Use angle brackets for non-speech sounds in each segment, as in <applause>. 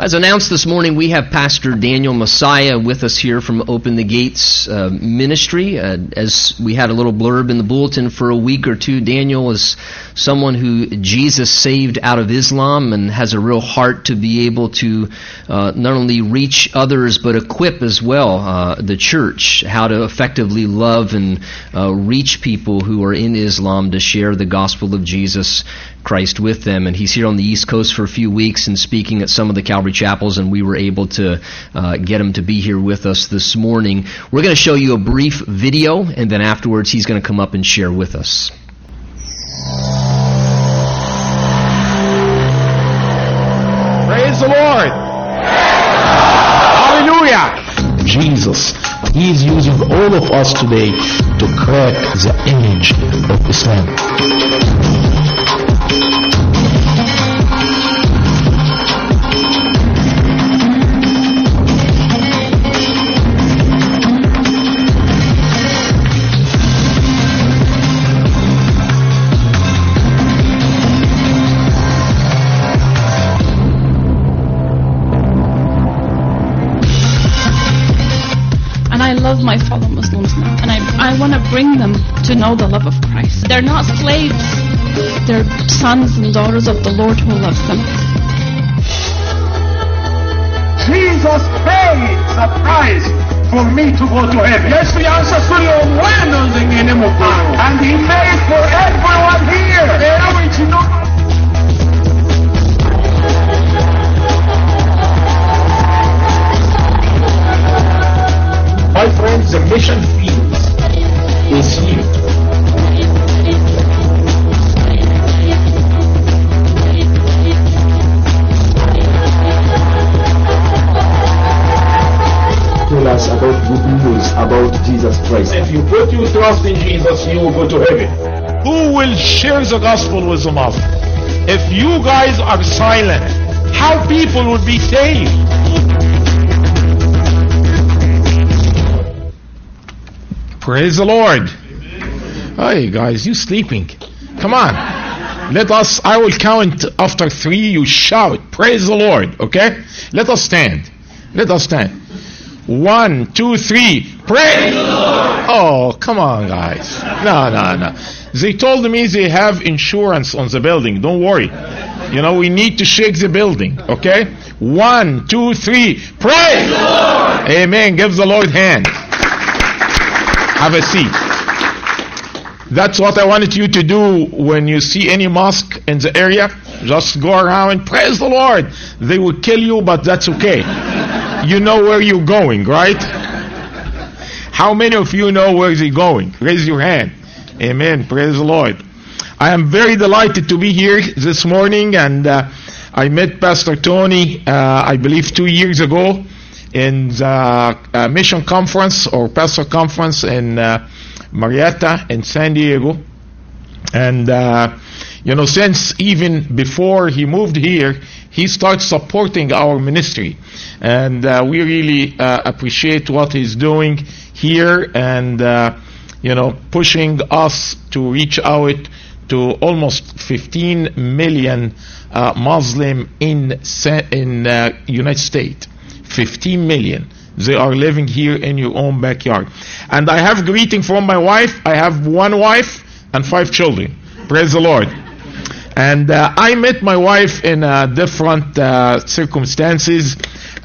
As announced this morning, we have Pastor Daniel Messiah with us here from Open the Gates uh, Ministry. Uh, as we had a little blurb in the bulletin for a week or two, Daniel is someone who Jesus saved out of Islam and has a real heart to be able to uh, not only reach others but equip as well uh, the church how to effectively love and uh, reach people who are in Islam to share the gospel of Jesus Christ with them. And he's here on the East Coast for a few weeks and speaking at some of the Calvary chapels, and we were able to uh, get him to be here with us this morning. We're going to show you a brief video, and then afterwards he's going to come up and share with us. Praise the Lord. Hallelujah. Jesus. He is using all of us today to crack the image of Islam. My fellow Muslims now, and I, I want to bring them to know the love of Christ. They're not slaves, they're sons and daughters of the Lord who loves them. Jesus paid the price for me to go to heaven. yes Yesu yansasuriye omwendo nze ngende mu ggulu. And he paid for everyone here. Era buli kino My friends, the mission field is here. Tell us about good news about Jesus Christ. If you put your trust in Jesus, you will go to heaven. Who will share the gospel with them of? If you guys are silent, how people will be saved? Praise the Lord. Hey guys, you sleeping? Come on. Let us, I will count after three, you shout, praise the Lord, okay? Let us stand. Let us stand. One, two, three. Praise the Lord. Oh, come on, guys. No, no, no. They told me they have insurance on the building. Don't worry. You know, we need to shake the building. Okay? One, two, three. Praise the Lord. Amen. Give the Lord hand. Have a seat. That's what I wanted you to do when you see any mosque in the area. Just go around and praise the Lord. They will kill you, but that's okay. You know where you're going, right? How many of you know where they're going? Raise your hand. Amen. Praise the Lord. I am very delighted to be here this morning, and uh, I met Pastor Tony, uh, I believe, two years ago in the uh, mission conference or pastor conference in uh, Marietta in San Diego. And, uh, you know, since even before he moved here, he started supporting our ministry. And uh, we really uh, appreciate what he's doing here and, uh, you know, pushing us to reach out to almost 15 million Muslim in in United States. 15 million. They are living here in your own backyard. And I have greeting from my wife. I have one wife and five children. Praise the Lord. And uh, I met my wife in uh, different uh, circumstances.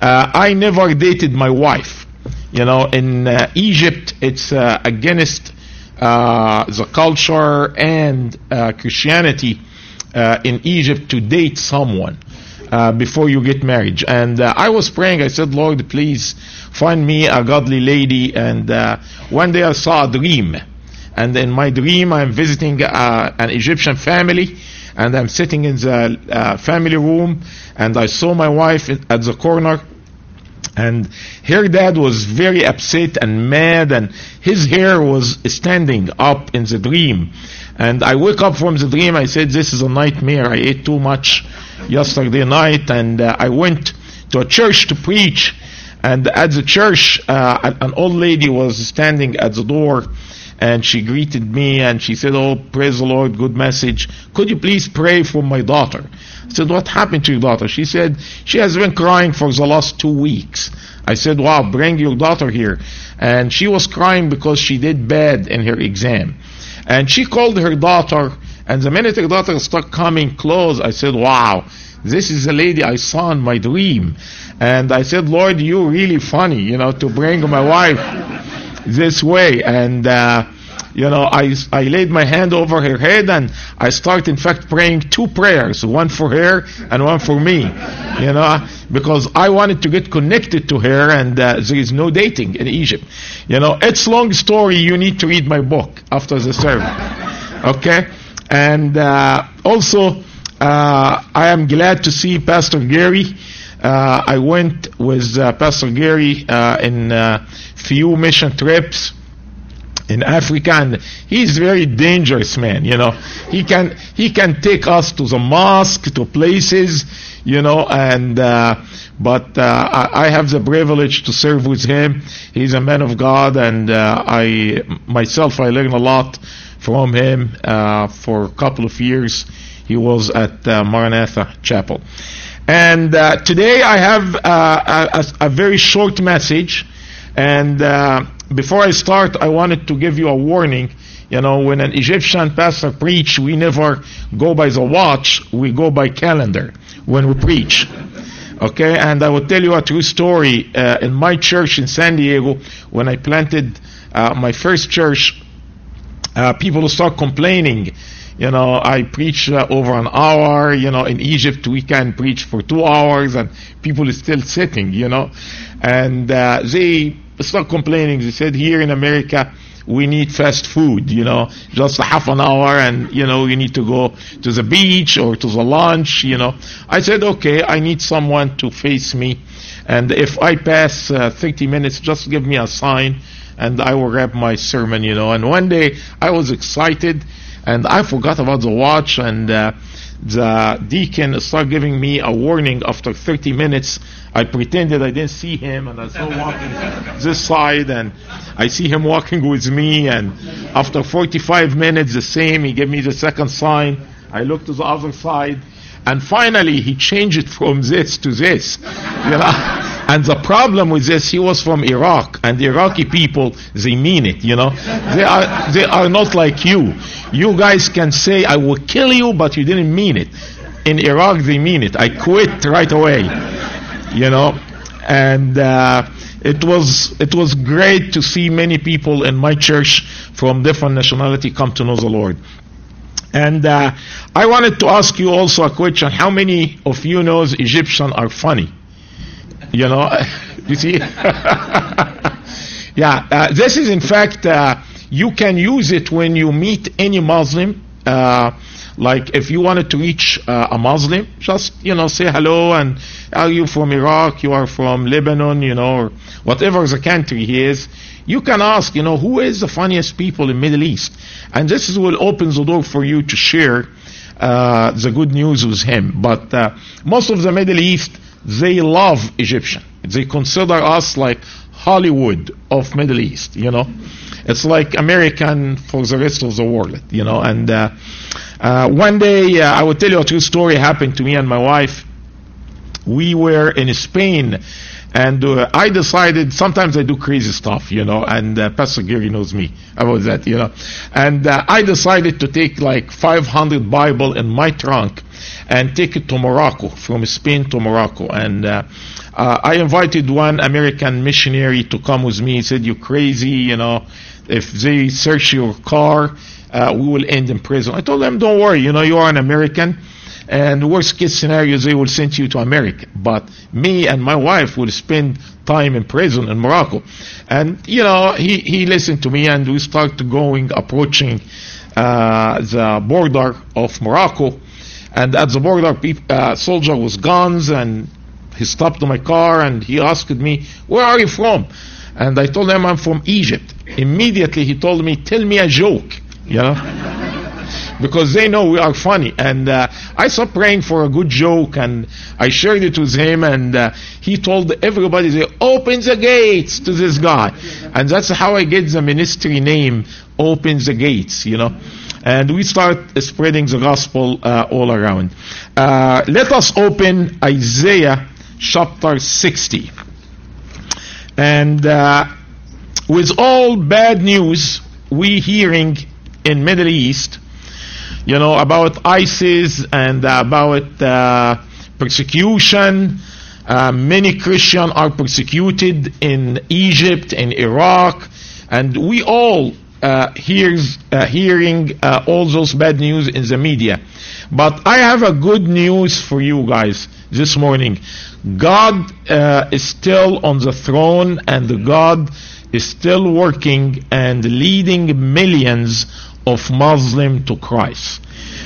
Uh, I never dated my wife. You know, in uh, Egypt, it's uh, against the culture and Christianity in Egypt to date someone uh, before you get married. And uh, I was praying. I said, Lord, please find me a godly lady. And uh, one day I saw a dream. And in my dream, I'm visiting uh, an Egyptian family. And I'm sitting in the uh, family room. And I saw my wife at the corner. And her dad was very upset and mad, and his hair was standing up in the dream. And I woke up from the dream. I said, This is a nightmare. I ate too much yesterday night, and uh, I went to a church to preach. And at the church, uh, an old lady was standing at the door, and she greeted me and she said, Oh, praise the Lord, good message. Could you please pray for my daughter? I said, What happened to your daughter? She said, She has been crying for the last two weeks. I said, Wow, bring your daughter here. And she was crying because she did bad in her exam. And she called her daughter, and the minute her daughter started coming close, I said, Wow, this is the lady I saw in my dream. And I said, Lord, you're really funny, you know, to bring my wife this way. And, uh, you know, I, I laid my hand over her head and I started, in fact, praying two prayers, one for her and one for me, you know, because I wanted to get connected to her and uh, there is no dating in Egypt. You know, it's long story. You need to read my book after the sermon. Okay? And uh, also, uh, I am glad to see Pastor Gary. Uh, I went with uh, Pastor Gary uh, in uh, few mission trips in Africa, and he's very dangerous man. You know, he can he can take us to the mosque, to places, you know, and uh, but uh, I, I, have the privilege to serve with him. He's a man of God, and uh, I myself I learned a lot from him uh, for a couple of years. He was at uh, Maranatha Chapel, and uh, today I have a, a, very short message, and before I start, I wanted to give you a warning. You know, when an Egyptian pastor preach, we never go by the watch, we go by calendar when we preach. Okay, and I will tell you a true story. Uh, in my church in San Diego, when I planted uh, my first church, uh, people start complaining. You know, I preach uh, over an hour. You know, in Egypt we can preach for two hours, and people are still sitting. You know, and uh, they start complaining. They said here in America we need fast food, you know, just half an hour and, you know, you need to go to the beach or to the lunch, you know. I said, okay, I need someone to face me. And if I pass uh, 30 minutes, just give me a sign and I will wrap my sermon, you know. And one day I was excited and I forgot about the watch and, uh, the deacon started giving me a warning after 30 minutes. I pretended I didn't see him and I saw walking this side and I see him walking with me and after 45 minutes the same, he gave me the second sign. I looked to the other side and finally he changed it from this to this. You know? <laughs> And the problem with this, he was from Iraq, and the Iraqi people, they mean it, you know. They are, they are not like you. You guys can say, I will kill you, but you didn't mean it. In Iraq, they mean it. I quit right away, you know. And, uh, it was it was great to see many people in my church from different nationality come to know the Lord. And uh, I wanted to ask you also a question: How many of you knows Egyptians are funny? You know, <laughs> you see? <laughs> yeah, uh, this is in fact, uh, you can use it when you meet any Muslim. Uh, like if you wanted to reach uh, a Muslim, just, you know, say hello and are you from Iraq, you are from Lebanon, you know, or whatever the country he is. You can ask, you know, who is the funniest people in Middle East? And this is what opens the door for you to share uh, the good news with him. But uh, most of the Middle East, they love Egyptian. They consider us like Hollywood of Middle East, you know. It's like American for the rest of the world, you know. And uh, uh, one day, uh, I will tell you a true story happened to me and my wife. We were in Spain, and uh, I decided. Sometimes I do crazy stuff, you know. And uh, Pastor Gary knows me about that, you know. And uh, I decided to take like 500 Bible in my trunk and take it to Morocco, from Spain to Morocco. And uh, uh, I invited one American missionary to come with me. He said, "You're crazy, you know. If they search your car, uh, we will end in prison." I told them, "Don't worry, you know, you are an American." And worst case scenario, they will send you to America. But me and my wife will spend time in prison in Morocco. And, you know, he, he listened to me and we started going, approaching uh, the border of Morocco. And at the border, uh, soldier with guns, and he stopped my car and he asked me, "Where are you from?" And I told him I'm from Egypt. Immediately he told me, "Tell me a joke," you know. because they know we are funny. And uh, I started praying for a good joke, and I shared it with him, and uh, he told everybody, "They open the gates to this guy," and that's how I get the ministry name, Open the Gates." You know. And we start spreading the gospel uh, all around. Uh, let us open Isaiah chapter 60. And uh, with all bad news we hearing in Middle East, you know, about ISIS and about uh, persecution. Uh, many Christians are persecuted in Egypt, in Iraq, and we all uh, hears, uh, hearing uh, all those bad news in the media. But I have a good news for you guys this morning. God uh, is still on the throne, and God is still working and leading millions of Muslims to Christ.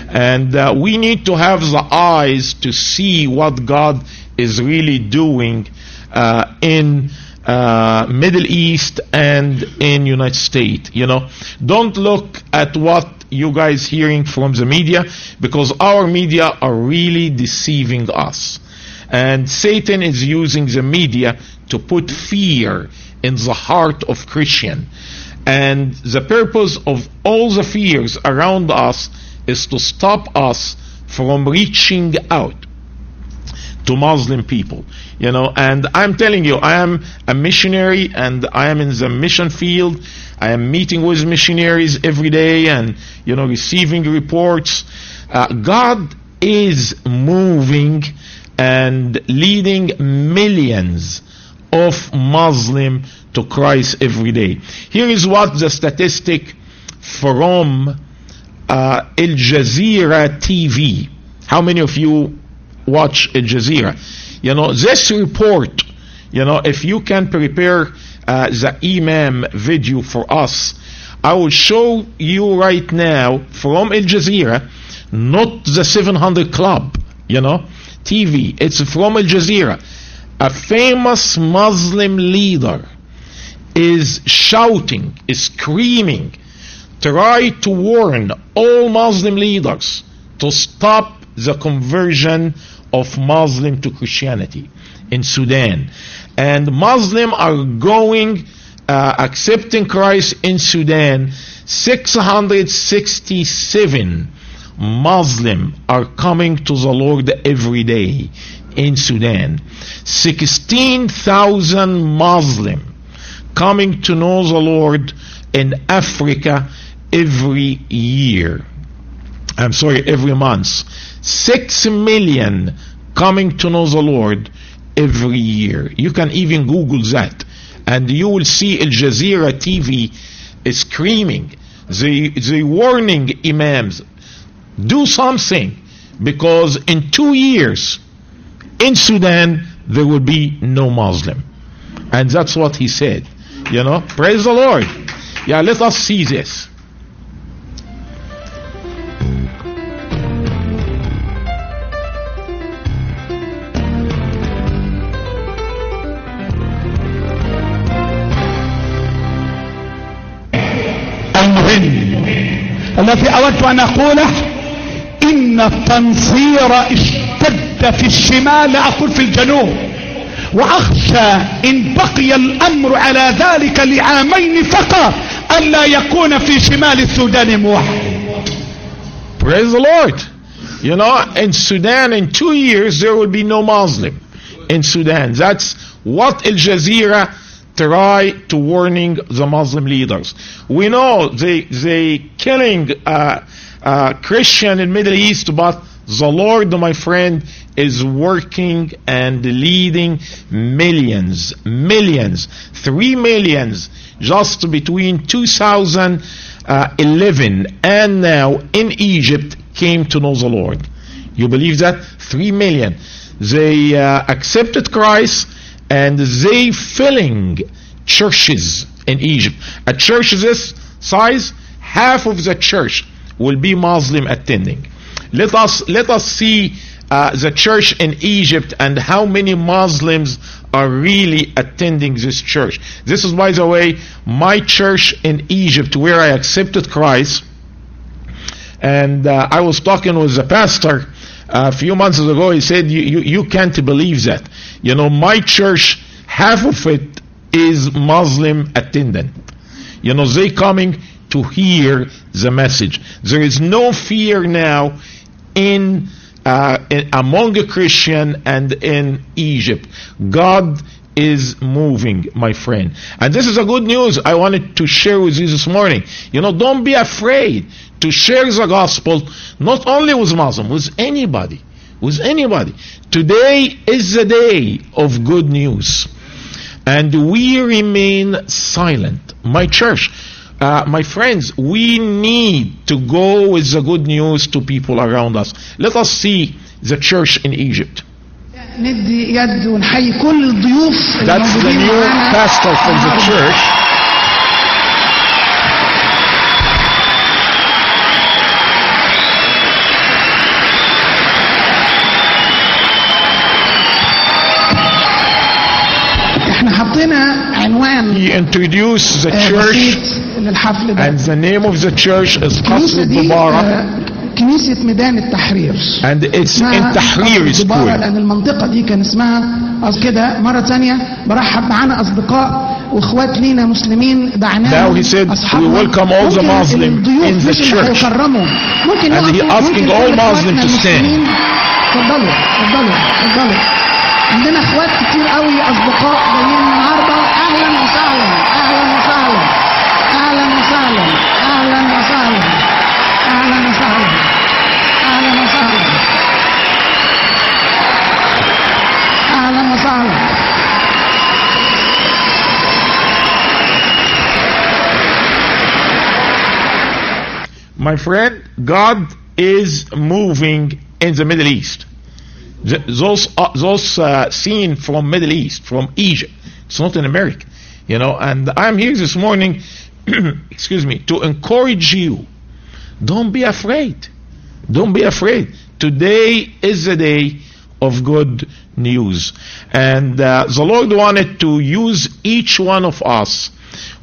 And uh, we need to have the eyes to see what God is really doing uh, in uh, Middle East and in United States. You know, don't look at what you guys hearing from the media because our media are really deceiving us. And Satan is using the media to put fear in the heart of Christian. And the purpose of all the fears around us is to stop us from reaching out to Muslim people. You know, and I'm telling you, I am a missionary and I am in the mission field. I am meeting with missionaries every day and, you know, receiving reports. Uh, God is moving and leading millions of Muslim to Christ every day. Here is what the statistic from uh, Al Jazeera TV. How many of you watch Al Jazeera? You know, this report, you know, if you can prepare uh, the Imam video for us, I will show you right now from Al Jazeera, not the 700 Club, you know, TV. It's from Al Jazeera. A famous Muslim leader is shouting, is screaming, try to warn all Muslim leaders to stop the conversion of Muslim to Christianity in Sudan. And Muslim are going, uh, accepting Christ in Sudan. 667 Muslim are coming to the Lord every day in Sudan. 16,000 Muslim coming to know the Lord in Africa every year. I'm sorry, every month. Six million coming to know the Lord every year. You can even Google that. And you will see Al Jazeera TV screaming. The, they warning imams, do something. Because in two years, in Sudan, there will be no Muslim. And that's what he said. You know, praise the Lord. Yeah, let us see this. المهم الذي أردت أن أقوله إن التنصير اشتد في الشمال لا أقول في الجنوب وأخشى إن بقي الأمر على ذلك لعامين فقط ألا يكون في شمال السودان موحد Praise the Lord. You know, in Sudan, in two years, there will be no Muslim in Sudan. That's what Al Jazeera try to warning the Muslim leaders. We know they they killing uh, uh, Christian in Middle East, but the Lord, my friend, is working and leading millions, millions, three millions just between 2011 and now in Egypt came to know the Lord. You believe that? Three million. They uh, accepted Christ and they filling churches in Egypt. A church this size, half of the church will be Muslim attending. Let us let us see uh, the church in Egypt and how many Muslims are really attending this church. This is, by the way, my church in Egypt where I accepted Christ. And uh, I was talking with the pastor a few months ago. He said, you, you, you can't believe that. You know, my church, half of it is Muslim attendant. You know, they coming to hear the message. There is no fear now in, uh, in among a Christian and in Egypt. God is moving, my friend. And this is a good news I wanted to share with you this morning. You know, don't be afraid to share the gospel, not only with Muslim, with anybody. With anybody. Today is the day of good news. And we remain silent. My church, uh, my friends, we need to go with the good news to people around us. Let us see the church in Egypt. That's the new pastor from the church. He introduced the church للحفل ده. And the name of the church is Qasr Mubarak. آه، كنيسة ميدان التحرير. And it's in دبارة school. لأن المنطقة دي كان اسمها كده. مرة تانية برحب معانا أصدقاء وإخوات لينا مسلمين دعناهم Now he said, we welcome all the ممكن Muslim الضيوف in the church. ممكن And he asking all Muslims to stand. اتفضلوا اتفضلوا اتفضلوا. عندنا إخوات كتير قوي أصدقاء جايين النهارده. أهلا اهلا وسهلا اهلا وسهلا اهلا وسهلا اهلا وسهلا My friend, God is moving in the Middle East. Th- Those, uh, those uh, seen from Middle East, from Egypt. It's not in America, you know. And I'm here this morning, <clears throat> excuse me, to encourage you. Don't be afraid. Don't be afraid. Today is the day of good news. And uh, the Lord wanted to use each one of us.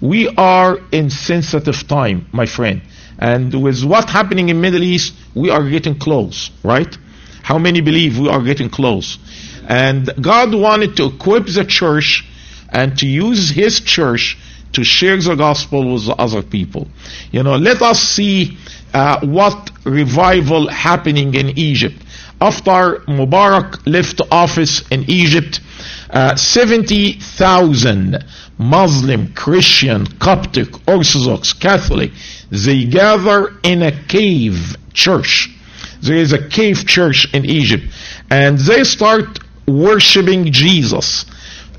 We are in sensitive time, my friend. And with what happening in Middle East, we are getting close, right? How many believe we are getting close? And God wanted to equip the church and to use His church to share the gospel with the other people. You know, let us see uh, what revival happening in Egypt. After Mubarak left office in Egypt, uh, 70,000 Muslim, Christian, Coptic, Orthodox, Catholic, they gather in a cave church. There is a cave church in Egypt, and they start worshiping Jesus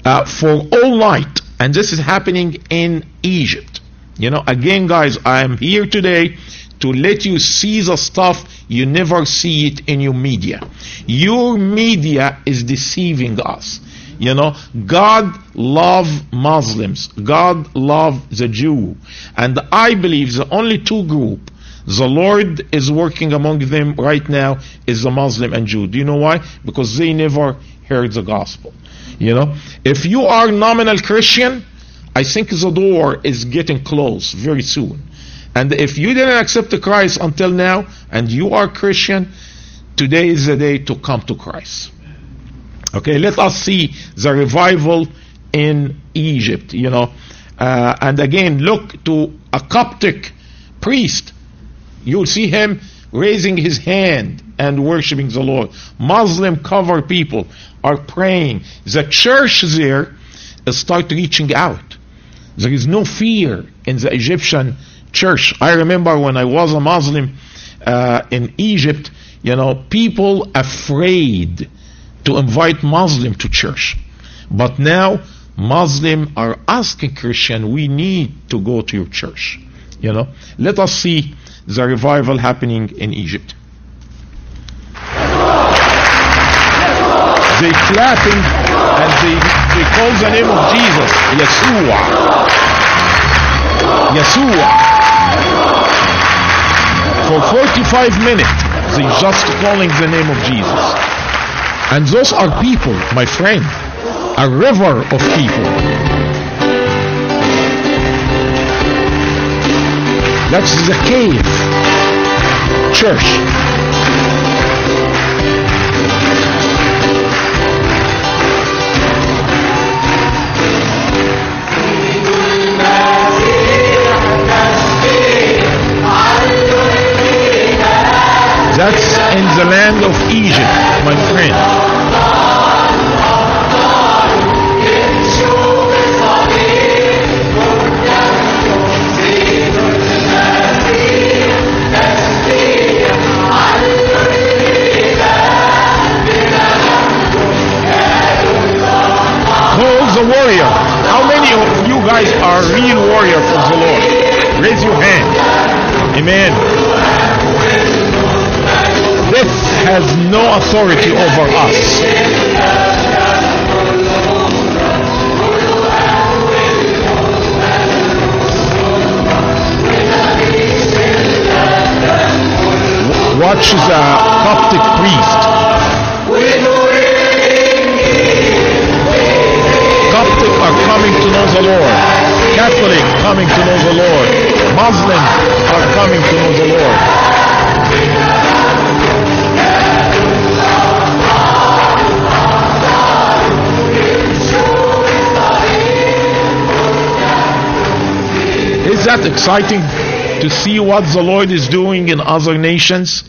uh, for all night. And this is happening in Egypt. You know, again, guys, I am here today to let you see the stuff you never see it in your media. Your media is deceiving us. You know, God love Muslims. God love the Jew. And I believe the only two group the Lord is working among them right now is the Muslim and Jew. Do you know why? Because they never heard the gospel. You know, if you are nominal Christian, I think the door is getting closed very soon. And if you didn't accept the Christ until now and you are Christian, today is the day to come to Christ. Okay, let us see the revival in Egypt, you know. Uh, and again, look to a Coptic priest. You'll see him raising his hand and worshiping the Lord. Muslim cover people are praying. The church there start reaching out. There is no fear in the Egyptian church. I remember when I was a Muslim uh, in Egypt, you know, people afraid to invite Muslim to church. But now Muslim are asking Christian, we need to go to your church. You know, let us see the revival happening in Egypt. They clapping and they, they call the name of Jesus, Yeshua. Yeshua. For 45 minutes, they just calling the name of Jesus. And those are people, my friend, a river of people. That's the cave. church. That's in the land of Egypt, my friend. The warrior? How many of you guys are real warrior for the Lord? Raise your hand. Amen. Death has no authority over us. Watch the Coptic priest. Coptic are coming to know the Lord. Catholic coming to know the Lord. Muslim are coming to know the Lord. Exciting to see what the Lord is doing in other nations?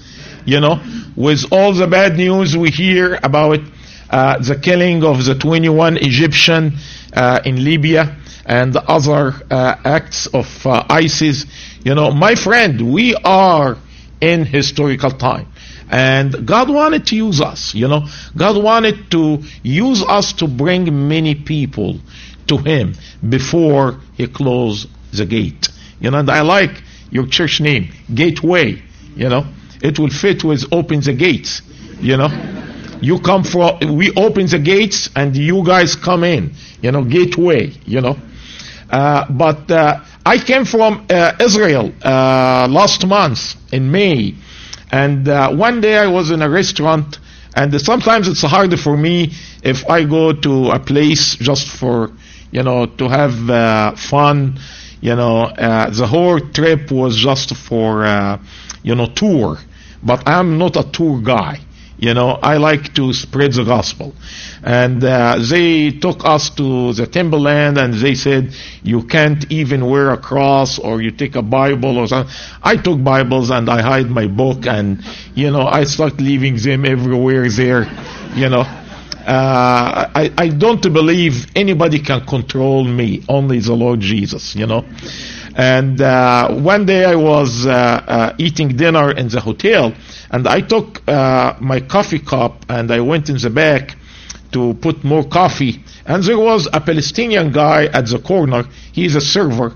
You know, with all the bad news we hear about uh, the killing of the 21 Egyptian uh, in Libya and the other uh, acts of uh, ISIS. You know, my friend, we are in historical time. And God wanted to use us, you know. God wanted to use us to bring many people to Him before He closed the gate. You know, and I like your church name, Gateway. You know, it will fit with open the gates. You know, you come for we open the gates and you guys come in. You know, Gateway. You know, uh, but uh, I came from uh, Israel uh, last month in May, and uh, one day I was in a restaurant, and sometimes it's hard for me if I go to a place just for you know to have uh, fun. You know, uh, the whole trip was just for uh, you know tour, but I'm not a tour guy. You know, I like to spread the gospel. And uh, they took us to the Temple Mount and they said, you can't even wear a cross or you take a Bible or something. I took Bibles and I hide my book and, you know, I start leaving them everywhere there, you know. Uh, I, I don't believe anybody can control me, only the Lord Jesus, you know. And uh, one day I was uh, uh, eating dinner in the hotel, and I took uh, my coffee cup and I went in the back to put more coffee. And there was a Palestinian guy at the corner. He's a server.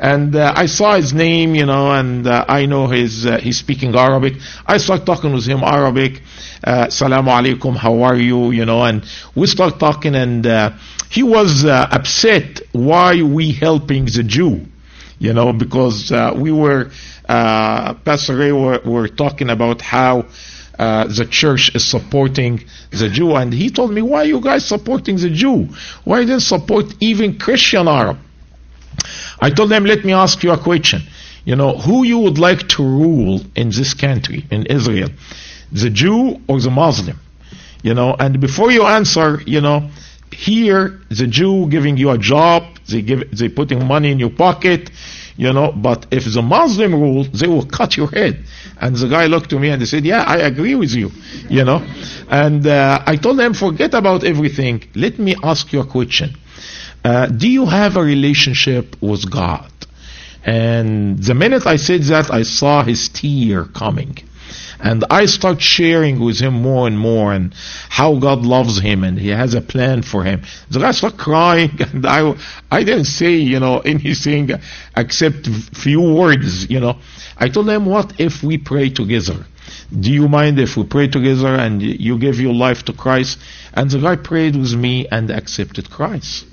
And uh, I saw his name, you know, and uh, I know his, uh, he's speaking Arabic. I start talking with him Arabic. Uh, alaikum, how are you, you know, and we start talking and uh, he was uh, upset why we helping the Jew you know, because we were, Pastor Ray were, were talking about how uh, the church is supporting the Jew, and he told me, why you guys supporting the Jew? Why didn't support even Christian Arab? I told them, let me ask you a question. You know, who you would like to rule in this country, in Israel? The Jew or the Muslim? You know, and before you answer, you know, here the Jew giving you a job, they give they putting money in your pocket, you know, but if the Muslim rule, they will cut your head. And the guy looked to me and he said, Yeah, I agree with you, you know. And uh, I told them, forget about everything. Let me ask you a question. Uh, do you have a relationship with God? And the minute I said that, I saw his tear coming. And I start sharing with him more and more and how God loves him and he has a plan for him. The guy start crying <laughs> and I, I didn't say, you know, <laughs> anything except few words, you know. I told him, what if we pray together? Do you mind if we pray together and you give your life to Christ? And the guy prayed with me and accepted Christ.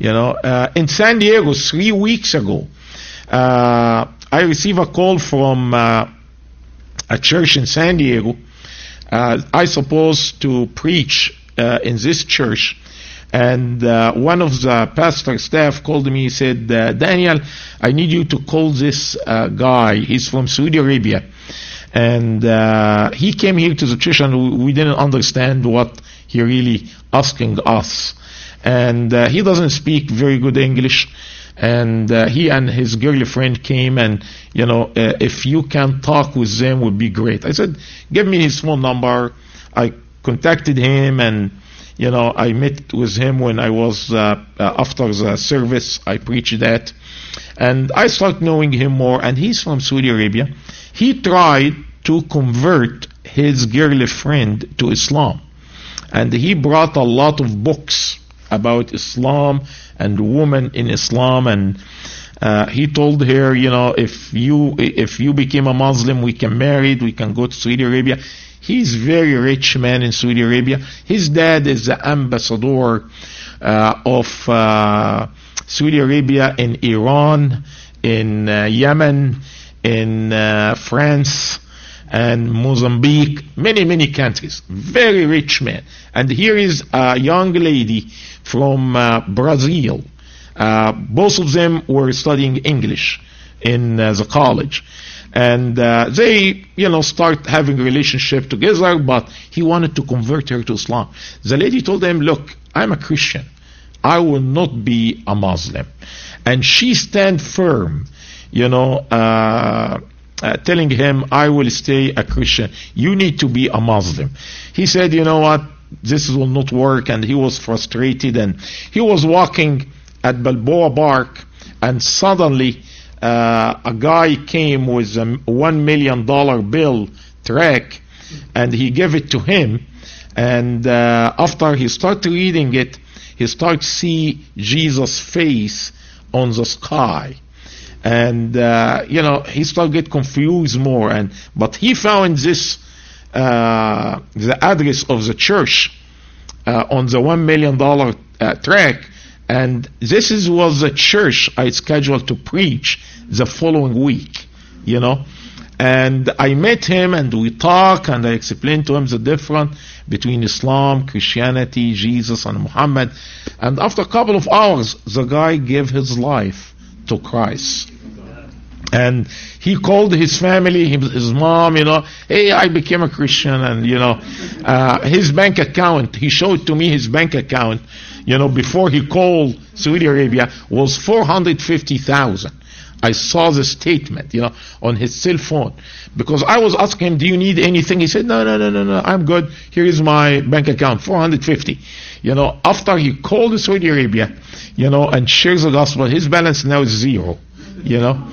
You know, uh, in San Diego three weeks ago, uh, I received a call from uh, a church in San Diego. Uh, I supposed to preach uh, in this church, and uh, one of the pastor staff called me. He said, "Daniel, I need you to call this guy. He's from Saudi Arabia." And uh, he came here to the church, and we didn't understand what he really asking us. And uh, he doesn't speak very good English. And uh, he and his girlfriend came, and you know, uh, if you can talk with them, would be great. I said, give me his phone number. I contacted him, and you know, I met with him when I was uh, uh, after the service. I preached that, and I started knowing him more. And he's from Saudi Arabia. He tried to convert his girlfriend to Islam, and he brought a lot of books about Islam and women in Islam and uh, he told her, you know, if you if you became a Muslim, we can marry, we can go to Saudi Arabia. He's very rich man in Saudi Arabia. His dad is the ambassador uh, of uh, Saudi Arabia in Iran, in uh, Yemen, in uh, France, and Mozambique, many many countries. Very rich man. And here is a young lady from uh, Brazil. Uh, both of them were studying English in uh, the college. And uh, they, you know, start having relationship together, but he wanted to convert her to Islam. The lady told him, look, I'm a Christian. I will not be a Muslim. And she stand firm, you know, uh, uh, telling him, I will stay a Christian. You need to be a Muslim. He said, you know what? This will not work. And he was frustrated. And he was walking at Balboa Park. And suddenly, uh, a guy came with a one million dollar bill tract and he gave it to him. And uh, after he started reading it, he started see Jesus' face on the sky and uh, you know he started get confused more and but he found this uh, the address of the church uh, on the one million dollar uh, tract. And this is was the church I scheduled to preach the following week you know? And I met him and we talked and I explained to him the difference between Islam, Christianity, Jesus and Muhammad. And after a couple of hours the guy gave his life to Christ. And he called his family, his, mom, you know, hey, I became a Christian, and you know, uh, his bank account. He showed to me his bank account, you know, before he called Saudi Arabia was four hundred fifty thousand. I saw the statement, you know, on his cell phone because I was asking him, "Do you need anything?" He said, "No, no, no, no, no. I'm good. Here is my bank account, 450." You know, after he called Saudi Arabia, you know, and shares the gospel, his balance now is zero. You know,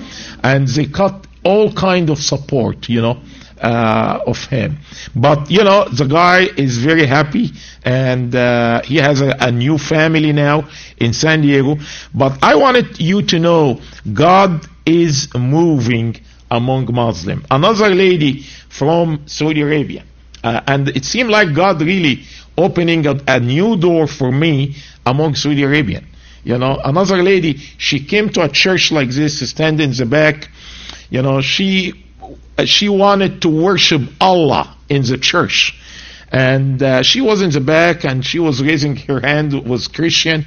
and they cut all kind of support. You know. Uh, of him. But you know, the guy is very happy, and uh, he has a, a, new family now in San Diego. But I wanted you to know, God is moving among Muslims. Another lady from Saudi Arabia, uh, and it seemed like God really opening a, a new door for me among Saudi Arabian. You know, another lady, she came to a church like this, stand in the back. You know, she she wanted to worship Allah in the church. And uh, she was in the back and she was raising her hand, was Christian.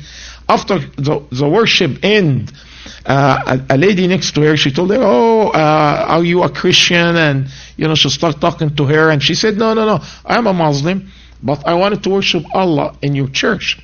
After the, the worship end, uh, a, a, lady next to her, she told her, Oh, uh, are you a Christian? And, you know, she started talking to her and she said, No, no, no, I'm a Muslim, but I wanted to worship Allah in your church.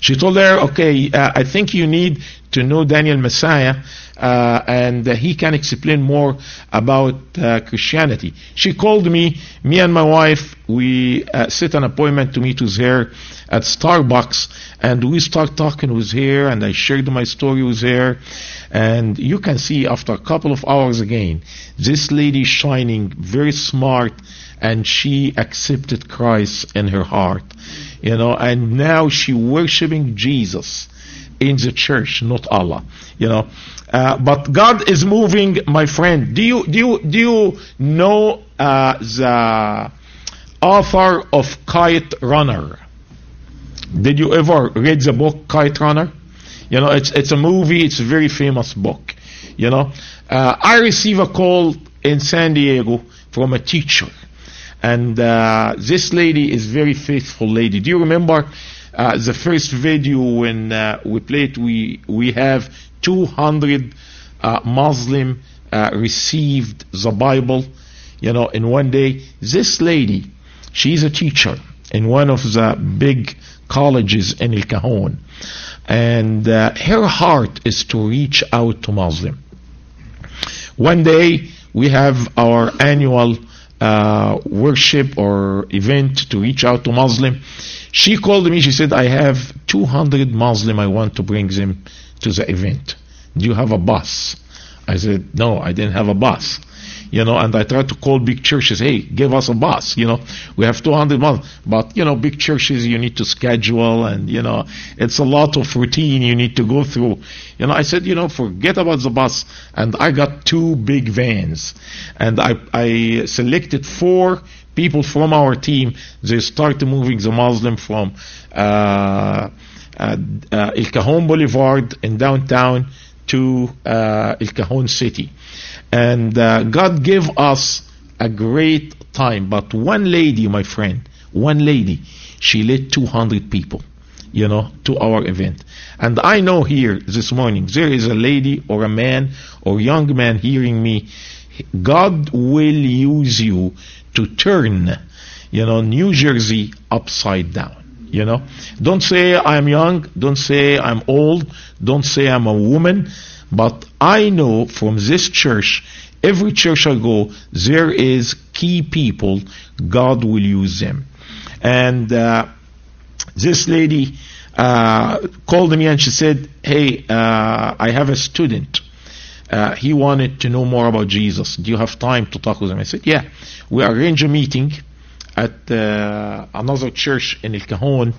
She told her, Okay, uh, I think you need to know Daniel Messiah uh, and he can explain more about uh, Christianity. She called me, me and my wife, we uh, set an appointment to meet with her at Starbucks, and we start talking with her, and I shared my story with her, and you can see after a couple of hours again, this lady shining, very smart, and she accepted Christ in her heart, you know, and now she worshiping Jesus in the church, not Allah, you know. Uh, but God is moving, my friend. Do you do you do you know uh, the author of Kite Runner? Did you ever read the book Kite Runner? You know, it's it's a movie. It's a very famous book. You know, uh, I receive a call in San Diego from a teacher, and uh, this lady is very faithful lady. Do you remember uh, the first video when uh, we played? We we have 200 uh, Muslim uh, received the Bible. you know, in one day, this lady, she's a teacher in one of the big colleges in El Cajon. And uh, her heart is to reach out to Muslim. One day, we have our annual uh, worship or event to reach out to Muslim. She called me, she said, I have 200 Muslim, I want to bring them to the event. Do you have a bus? I said, no, I didn't have a bus. You know, and I tried to call big churches, hey, give us a bus. You know, we have 200 months. But, you know, big churches, you need to schedule and, you know, it's a lot of routine you need to go through. You know, I said, you know, forget about the bus. And I got two big vans. And I, I selected four people from our team. They started moving the Muslim from, uh, uh, uh, El Cajon Boulevard in downtown to uh, El Cajon City. And uh, God gave us a great time. But one lady, my friend, one lady, she led 200 people, you know, to our event. And I know here this morning, there is a lady or a man or young man hearing me. God will use you to turn, you know, New Jersey upside down. You know, don't say I'm young, don't say I'm old, don't say I'm a woman, but I know from this church, every church I go, there is key people, God will use them. And uh, this lady uh, called me and she said, Hey, uh, I have a student. Uh, he wanted to know more about Jesus. Do you have time to talk with him? I said, Yeah. We arranged a meeting at uh, another church in El Cajon,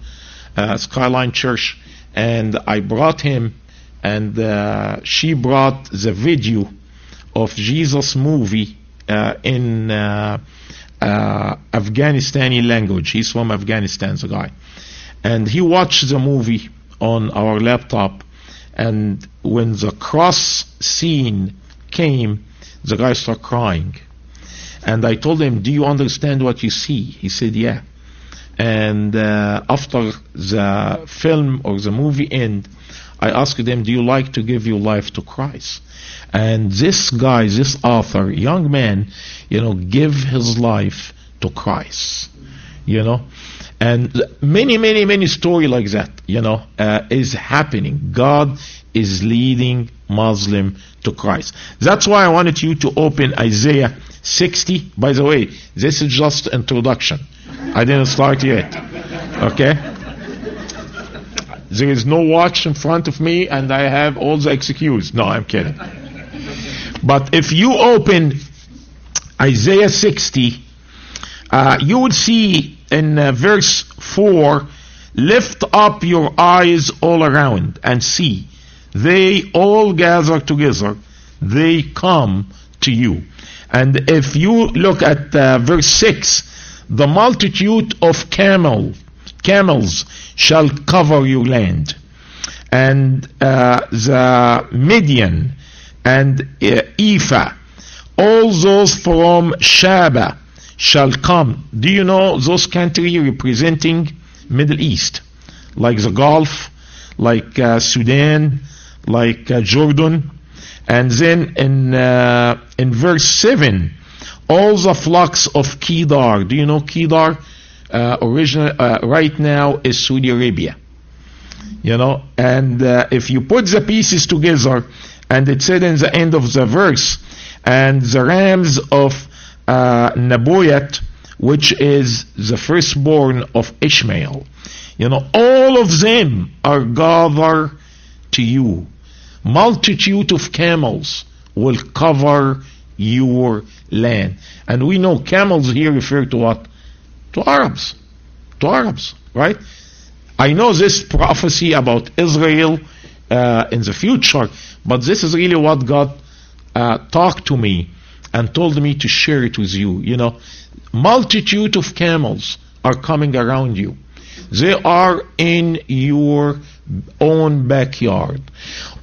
uh, Skyline Church, and I brought him and uh, she brought the video of Jesus movie uh, in uh, uh, Afghanistani language. He's from Afghanistan, the guy, and he watched the movie on our laptop. And when the cross scene came, the guy started crying. And I told him, "Do you understand what you see?" He said, "Yeah." And uh, after the film or the movie end, I asked them, Do you like to give your life to Christ? And this guy, this author, young man, you know, give his life to Christ. You know? And many, many, many story like that, you know, uh, is happening. God is leading Muslim to Christ. That's why I wanted you to open Isaiah 60. By the way, this is just introduction. I didn't start yet. Okay? There is no watch in front of me and I have all the excuse. No, I'm kidding. But if you open Isaiah 60, uh, you would see in uh, verse 4 lift up your eyes all around and see. They all gather together, they come to you. And if you look at uh, verse 6, the multitude of camel, camels shall cover your land. And uh, the Midian and uh, Ephah, all those from Sheba shall come. Do you know those countries representing Middle East? Like the Gulf, like uh, Sudan, like uh, Jordan. And then in, uh, in verse 7, all the flocks of Kedar. Do you know Kedar? uh, original uh, right now is Saudi Arabia. You know, and uh, if you put the pieces together, and it said in the end of the verse, and the rams of uh, which is the firstborn of Ishmael, you know, all of them are gathered to you. Multitude of camels will cover your land. And we know camels here refer to what? to Arabs. To Arabs, right? I know this prophecy about Israel uh, in the future, but this is really what God uh, talked to me and told me to share it with you. You know, multitude of camels are coming around you. They are in your own backyard.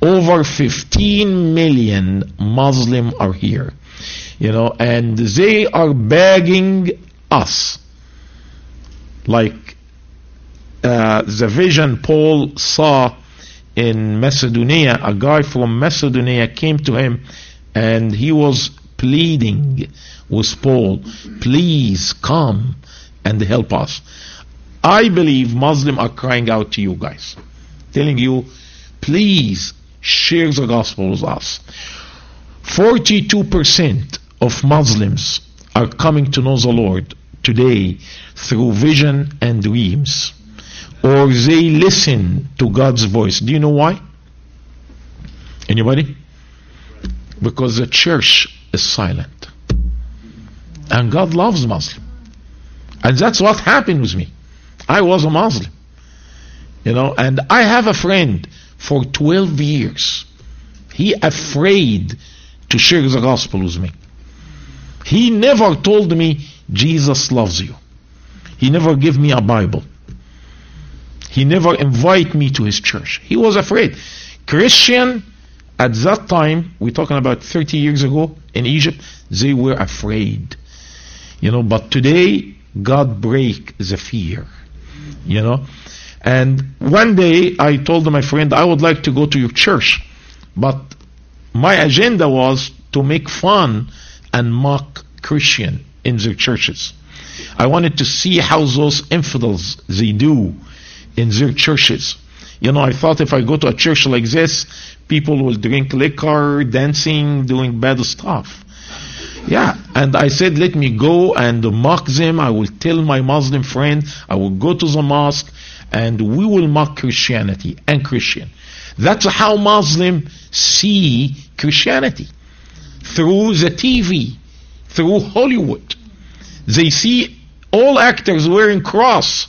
Over 15 million Muslim are here. You know, and they are begging us like uh, the vision Paul saw in Macedonia, a guy from Macedonia came to him and he was pleading with Paul, please come and help us. I believe Muslims are crying out to you guys, telling you, please share the gospel with us. 42% of Muslims are coming to know the Lord today through vision and dreams. Or they listen to God's voice. Do you know why? Anybody? Because the church is silent. And God loves Muslim. And that's what happened with me. I was a Muslim. You know, and I have a friend for 12 years. He afraid to share the gospel with me. He never told me Jesus loves you. He never gave me a Bible. He never invited me to his church. He was afraid. Christian at that time, we're talking about 30 years ago in Egypt, they were afraid. You know, but today God break the fear. You know? And one day I told my friend, I would like to go to your church. But my agenda was to make fun and mock Christian in their churches. I wanted to see how those infidels they do in their churches. You know, I thought if I go to a church like this, people will drink liquor, dancing, doing bad stuff. Yeah, and I said, let me go and mock them. I will tell my Muslim friend, I will go to the mosque and we will mock Christianity and Christian. That's how Muslims see Christianity. Through the TV, through Hollywood. They see all actors wearing cross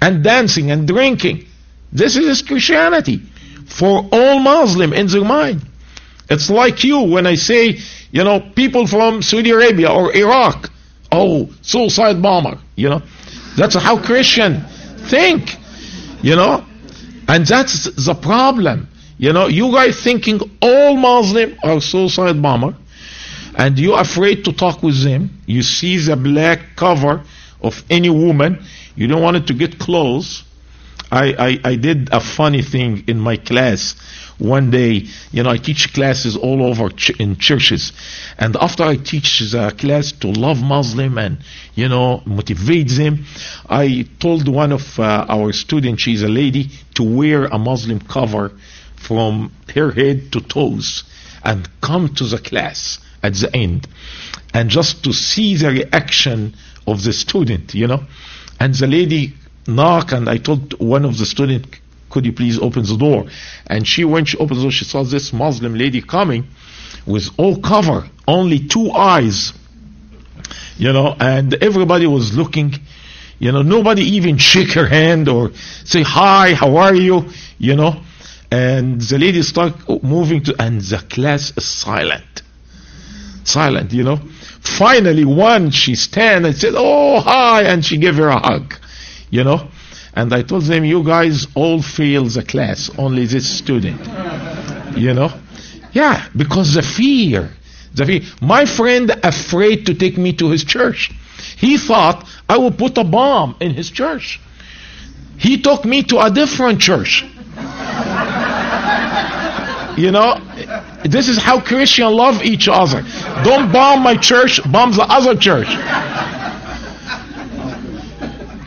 and dancing and drinking. This is Christianity for all Muslim in their mind. It's like you when I say, you know, people from Saudi Arabia or Iraq, oh, suicide bomber, you know. That's how Christian think, you know. And that's the problem. You know, you guys thinking all Muslim are suicide bomber, and you're afraid to talk with them. You see the black cover of any woman, you don't want it to get close. I, I, I did a funny thing in my class one day. You know, I teach classes all over ch- in churches. And after I teach the class to love Muslim and, you know, motivate them, I told one of uh, our students, she's a lady, to wear a Muslim cover from her head to toes and come to the class at the end. And just to see the reaction of the student, you know. And the lady knock and I told one of the students, could you please open the door? And she, when she opened the door, she saw this Muslim lady coming with all cover, only two eyes, you know, and everybody was looking, you know, nobody even shake her hand or say, hi, how are you, you know, and the lady start moving to, and the class is silent. Silent, you know. Finally, one, she stand and said, oh, hi, and she gave her a hug you know. And I told them, you guys all fail the class, only this student, you know. Yeah, because the fear, the fear. My friend afraid to take me to his church. He thought I would put a bomb in his church. He took me to a different church. <laughs> You know, this is how Christians love each other. Don't bomb my church, bomb the other church.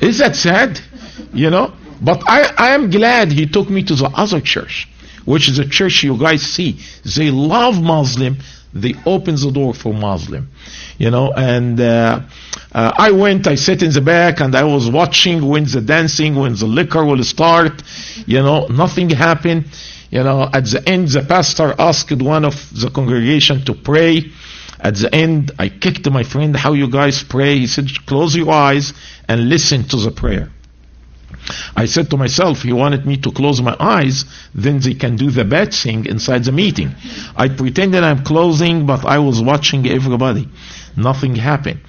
Is that sad? You know? But I, I am glad he took me to the other church, which is a church you guys see. They love Muslim. They open the door for Muslim. You know, and uh, uh, I went, I sat in the back and I was watching when the dancing, when the liquor will start. You know, nothing happened. You know, at the end, the pastor asked one of the congregation to pray. At the end, I kicked my friend, how you guys pray? He said, close your eyes and listen to the prayer. I said to myself, he wanted me to close my eyes, then they can do the bad thing inside the meeting. I pretended I'm closing, but I was watching everybody. Nothing happened.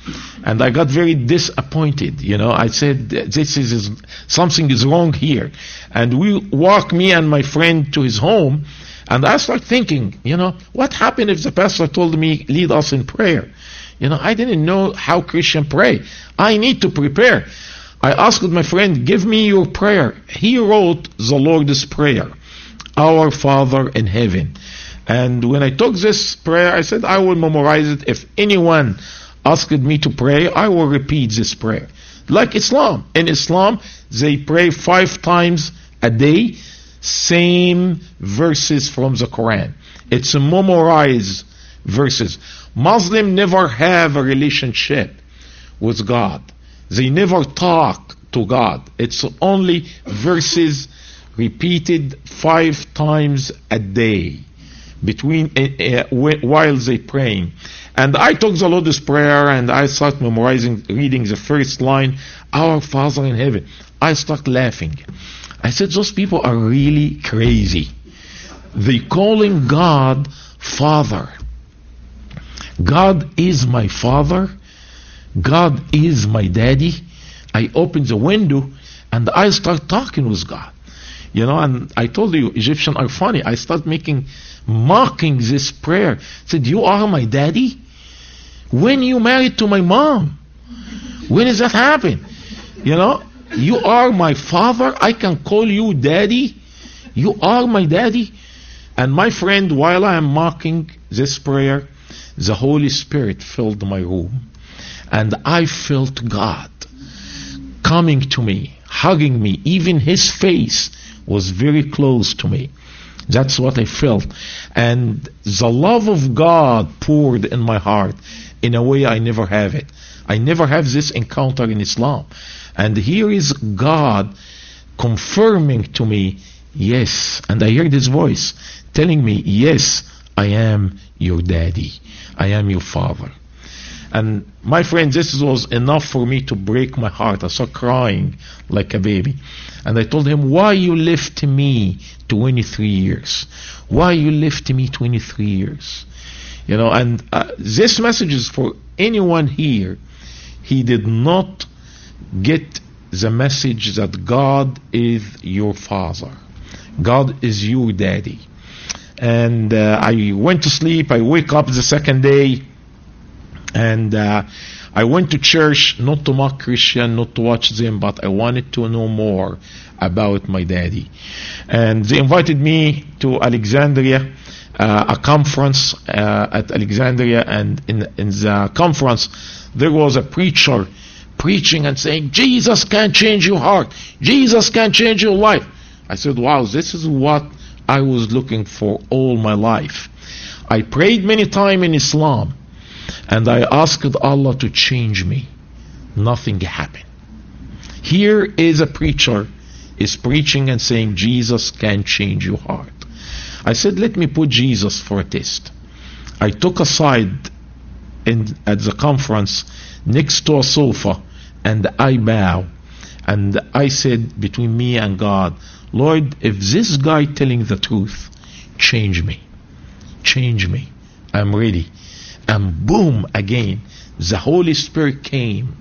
And I got very disappointed. You know, I said, this is, something is wrong here. And we walked me and my friend to his home, and I start thinking, you know, what happened if the pastor told me, lead us in prayer? You know, I didn't know how Christian pray. I need to prepare. I asked my friend, give me your prayer. He wrote the Lord's Prayer. Our Father in heaven. And when I took this prayer, I said, I will memorize it. If anyone asked me to pray, I will repeat this prayer. Like Islam. In Islam, they pray five times a day, same verses from the Quran. It's a memorized verses. Muslim never have a relationship with God. They never talk to God. It's only verses repeated five times a day between uh, uh, while they praying. And I took the Lord's Prayer and I start memorizing, reading the first line, Our Father in Heaven. I start laughing. I said, those people are really crazy. They calling God Father. God is my Father. God is my Daddy. I open the window and I start talking with God. You know, and I told you, Egyptians are funny. I start making, mocking this prayer. said, You are my daddy? When you married to my mom? When does that happen? You know, you are my father. I can call you daddy. You are my daddy. And my friend, while I am mocking this prayer, the Holy Spirit filled my room. And I felt God coming to me, hugging me. Even His face was very close to me. That's what I felt. And the love of God poured in my heart in a way I never have it. I never have this encounter in Islam. And here is God confirming to me, yes. And I heard his voice telling me, yes, I am your daddy. I am your father. And my friend, this was enough for me to break my heart. I started crying like a baby. And I told him, why you left me 23 years? Why you left me 23 years? You know, and uh, this message is for anyone here. He did not get the message that God is your father. God is your daddy. And uh, I went to sleep. I wake up the second day and uh, I went to church not to mock Christian, not to watch them, but I wanted to know more about my daddy. And they invited me to Alexandria, uh, a conference uh, at Alexandria, and in, in the conference there was a preacher preaching and saying, Jesus can change your heart. Jesus can change your life. I said, wow, this is what I was looking for all my life. I prayed many times in Islam and I asked Allah to change me. Nothing happened. Here is a preacher is preaching and saying Jesus can change your heart. I said, let me put Jesus for a test. I took a side in, at the conference next to a sofa and I bow and I said between me and God, Lord, if this guy telling the truth, change me. Change me. I'm ready and boom again the Holy Spirit came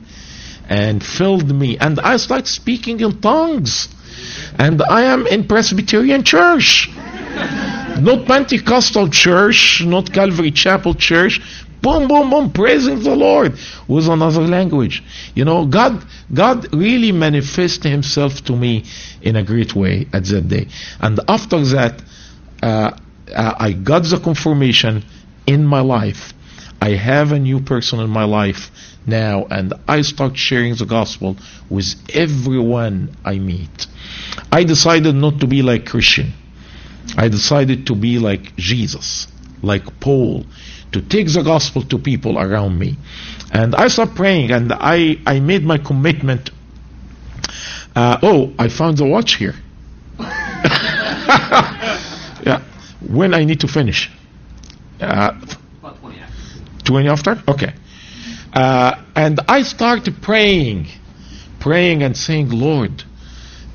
and filled me. And I started speaking in tongues. And I am in Presbyterian church. Not Pentecostal church not Calvary Chapel church. Boom boom boom praising the Lord with another language. You know God God really manifested himself to me in a great way at that day. And after that uh, uh, I got the confirmation in my life I have a new person in my life now, and I start sharing the gospel with everyone I meet. I decided not to be like Christian. I decided to be like Jesus, like Paul, to take the gospel to people around me. And I started praying, and I, I made my commitment. Uh, oh, I found the watch here. <laughs> yeah, when I need to finish. Uh, 20 after? Okay. Uh, and I started praying, praying and saying, Lord,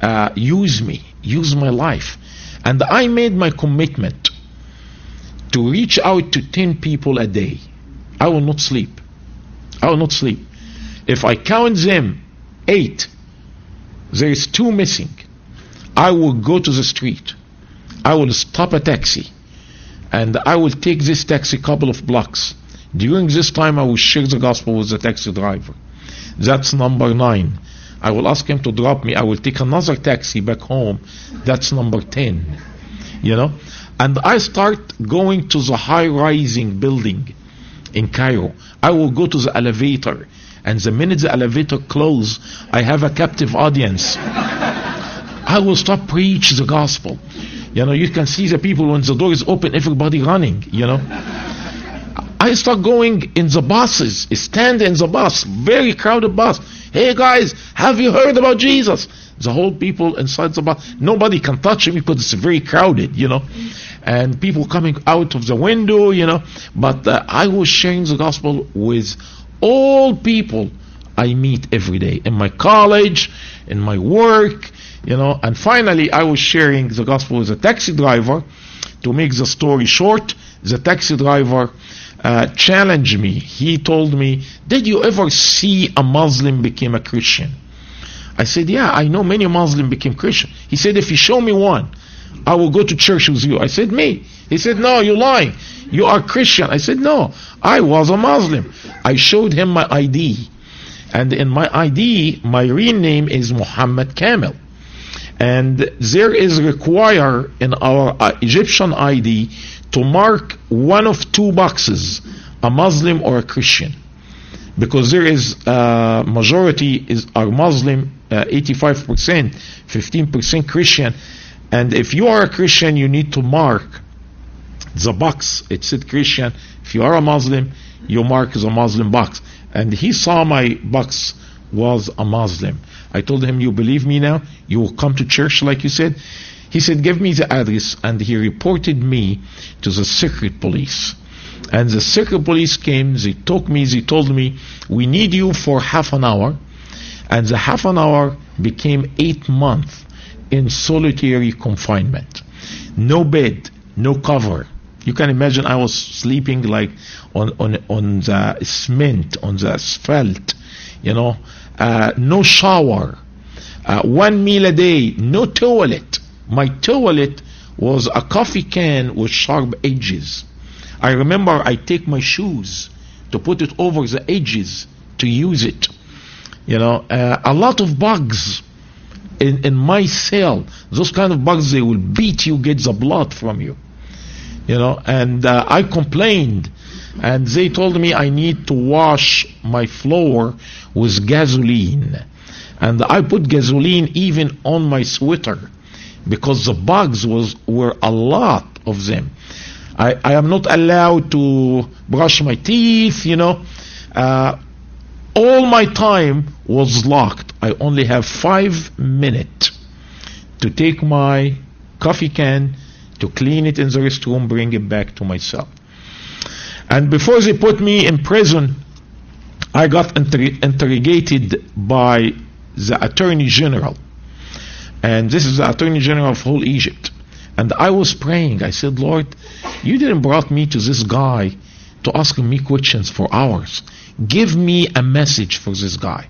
uh, use me, use my life. And I made my commitment to reach out to 10 people a day. I will not sleep. I will not sleep. If I count them, eight, there is two missing. I will go to the street. I will stop a taxi. And I will take this taxi a couple of blocks during this time, I will share the gospel with the taxi driver. That's number nine. I will ask him to drop me. I will take another taxi back home. That's number 10. you know. And I start going to the high rising building in Cairo. I will go to the elevator, and the minute the elevator close, I have a captive audience. I will stop preach the gospel. You know, you can see the people when the door is open, everybody running. You know. I start going in the buses, stand in the bus, very crowded bus. Hey guys, have you heard about Jesus? The whole people inside the bus, nobody can touch me because it's very crowded, you know, and people coming out of the window, you know. But uh, I was sharing the gospel with all people I meet every day in my college, in my work, you know. And finally, I was sharing the gospel with a taxi driver. To make the story short, the taxi driver uh, challenged me. He told me, Did you ever see a Muslim became a Christian? I said, Yeah, I know many Muslim became Christian. He said, If you show me one, I will go to church with you. I said, Me. He said, No, you're lying. You are Christian. I said, No, I was a Muslim. I showed him my ID. And in my ID, my real name is Muhammad Kamel. And there is require in our uh, Egyptian ID to mark one of two boxes, a Muslim or a Christian. Because there is uh, majority is are Muslim, uh, 85%, 15% Christian. And if you are a Christian, you need to mark the box. It said Christian. If you are a Muslim, you mark the Muslim box. And he saw my box was a Muslim. I told him, You believe me now? You will come to church like you said? He said, Give me the address. And he reported me to the secret police. And the secret police came, they took me, they told me, We need you for half an hour. And the half an hour became eight months in solitary confinement. No bed, no cover. You can imagine I was sleeping like on, on, on the cement, on the asphalt, you know, uh, no shower, uh, one meal a day, no toilet. My toilet was a coffee can with sharp edges. I remember I take my shoes to put it over the edges to use it. You know, uh, a lot of bugs in, in my cell. Those kind of bugs, they will beat you, get the blood from you. You know, and uh, I complained, and they told me I need to wash my floor with gasoline. And I put gasoline even on my sweater because the bugs was were a lot of them. I, I am not allowed to brush my teeth, you know. Uh, all my time was locked. I only have five minutes to take my coffee can, to clean it in the restroom, bring it back to my cell. And before they put me in prison, I got inter- interrogated by the Attorney General. And this is the Attorney General of whole Egypt. And I was praying. I said, Lord, you didn't brought me to this guy to ask me questions for hours. Give me a message for this guy.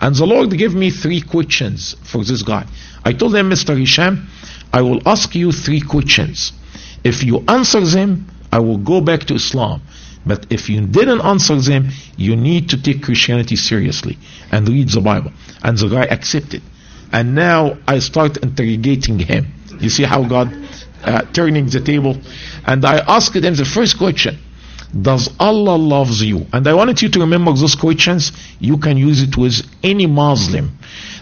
And the Lord gave me three questions for this guy. I told him, Mr. Hisham, I will ask you three questions. If you answer them, I will go back to Islam. But if you didn't answer them, you need to take Christianity seriously and read the Bible. And the guy accepted. And now I start interrogating him. You see how God uh, turning the table. And I asked him the first question. Does Allah loves you? And I wanted you to remember those questions. You can use it with any Muslim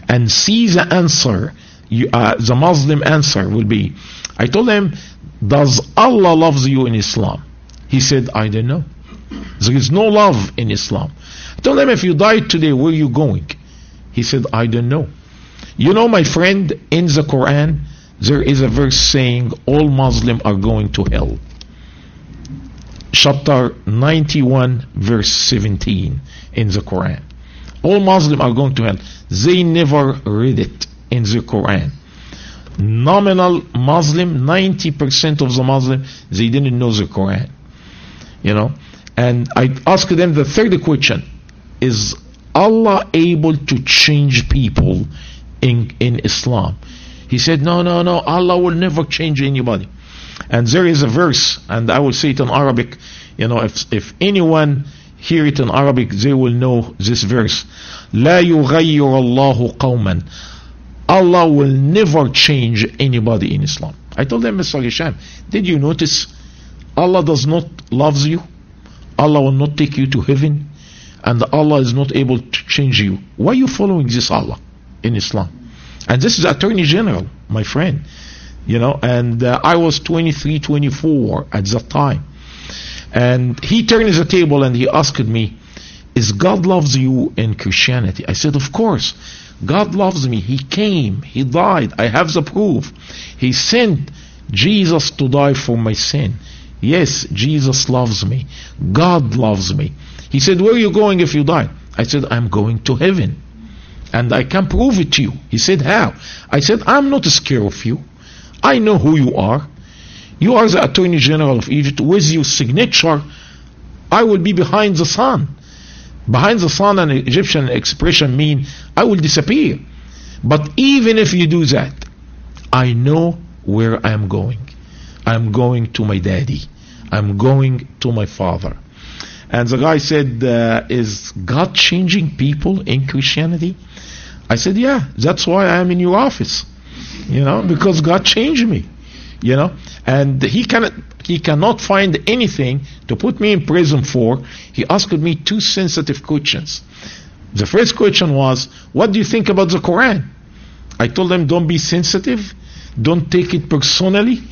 and see the answer. You, uh, the Muslim answer will be, I told him, does Allah loves you in Islam? He said, I don't know. There is no love in Islam. I told him, if you died today, where are you going? He said, I don't know. You know, my friend, in the Quran, there is a verse saying all Muslims are going to hell. Chapter 91, verse 17 in the Quran. All Muslims are going to hell. They never read it in the Quran. Nominal Muslim, 90% of the Muslim, they didn't know the Quran. You know? And I asked them the third question Is Allah able to change people in, in Islam? He said, No, no, no, Allah will never change anybody. And there is a verse, and I will say it in Arabic. You know, if, if anyone hear it in Arabic, they will know this verse. لا يغير الله قوما Allah will never change anybody in Islam. I told them, Mr. Hisham, did you notice Allah does not loves you? Allah will not take you to heaven and Allah is not able to change you. Why are you following this Allah in Islam? And this is Attorney General, my friend. You know, and uh, I was 23, 24 at that time. And he turned the table and he asked me, Is God loves you in Christianity? I said, Of course. God loves me. He came. He died. I have the proof. He sent Jesus to die for my sin. Yes, Jesus loves me. God loves me. He said, Where are you going if you die? I said, I'm going to heaven. And I can prove it to you. He said, How? I said, I'm not scared of you. I know who you are. You are the Attorney General of Egypt. With your signature, I will be behind the sun. Behind the sun, an Egyptian expression mean I will disappear. But even if you do that, I know where I am going. I'm going to my daddy. I'm going to my father. And the guy said, uh, Is God changing people in Christianity? I said, Yeah, that's why I'm in your office. You know, because God changed me. You know, and he cannot he cannot find anything to put me in prison for. He asked me two sensitive questions. The first question was, What do you think about the Quran? I told him, Don't be sensitive, don't take it personally.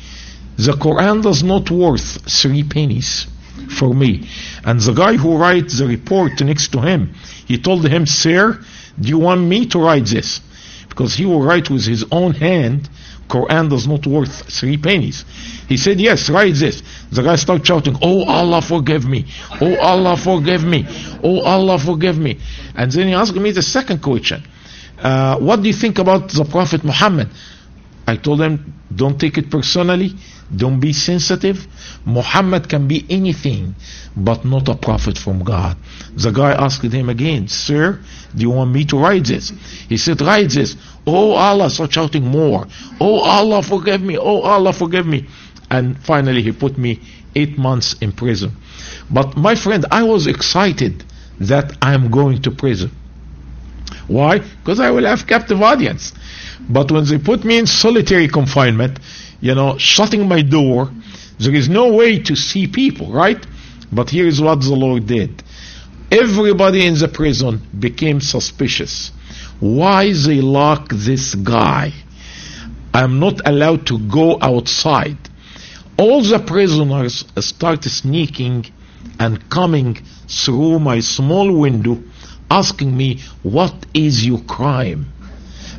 The Quran does not worth three pennies for me. And the guy who writes the report next to him, he told him, Sir, do you want me to write this? Because he will write with his own hand, Quran does not worth three pennies. He said, Yes, write this. The guy started shouting, Oh Allah forgive me. Oh Allah forgive me. Oh Allah forgive me. And then he asked me the second question. Uh, what do you think about the Prophet Muhammad? I told them, don't take it personally. Don't be sensitive. Muhammad can be anything, but not a prophet from God. The guy asked him again, Sir, do you want me to write this? He said, Write this. Oh Allah, start shouting more. Oh Allah, forgive me. Oh Allah, forgive me. And finally, he put me eight months in prison. But my friend, I was excited that I'm going to prison. Why? Because I will have captive audience. But when they put me in solitary confinement, you know, shutting my door, there is no way to see people, right? But here is what the Lord did. Everybody in the prison became suspicious. Why they lock this guy? I'm not allowed to go outside. All the prisoners start sneaking and coming through my small window asking me, What is your crime?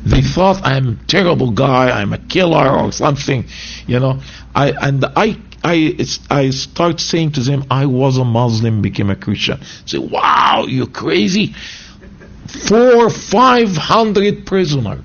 They thought I'm a terrible guy, I'm a killer or something, you know. I and I I I start saying to them, I was a Muslim, became a Christian. Say, wow, you crazy? Four, five hundred prisoner,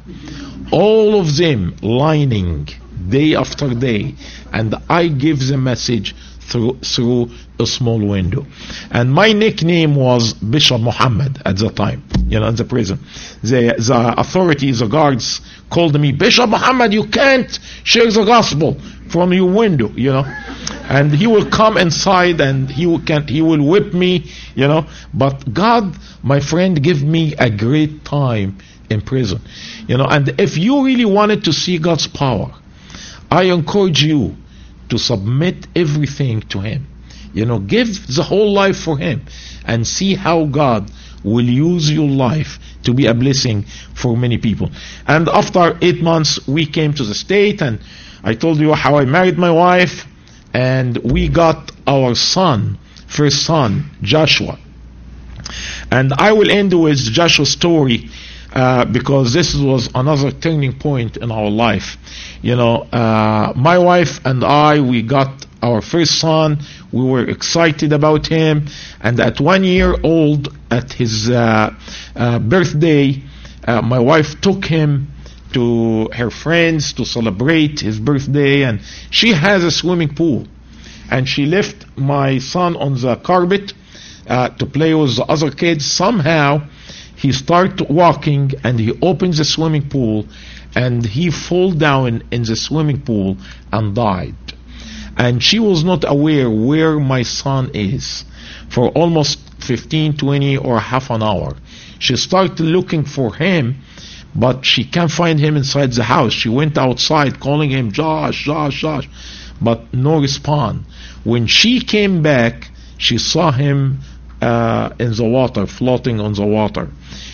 all of them lining day after day, and I give the message through through a small window. And my nickname was Bishop Muhammad at the time, you know, in the prison. The, the authorities, the guards called me, Bishop Muhammad, you can't share the gospel from your window, you know. And he will come inside and he will, can, he will whip me, you know. But God, my friend, give me a great time in prison, you know. And if you really wanted to see God's power, I encourage you to submit everything to Him. You know, give the whole life for Him and see how God will use your life to be a blessing for many people. And after eight months, we came to the state and I told you how I married my wife and we got our son, first son, Joshua. And I will end with Joshua's story uh, because this was another turning point in our life. You know, uh, my wife and I, we got our first son. We were excited about him, and at one year old, at his uh, uh birthday, uh, my wife took him to her friends to celebrate his birthday, and she has a swimming pool, and she left my son on the carpet. Uh, to play with the other kids. Somehow, he started walking and he opens the swimming pool and he fall down in the swimming pool and died. And she was not aware where my son is for almost 15, 20 or half an hour. She started looking for him, but she can't find him inside the house. She went outside calling him Josh, Josh, Josh, but no response. When she came back, she saw him uh, in the water, floating on the water.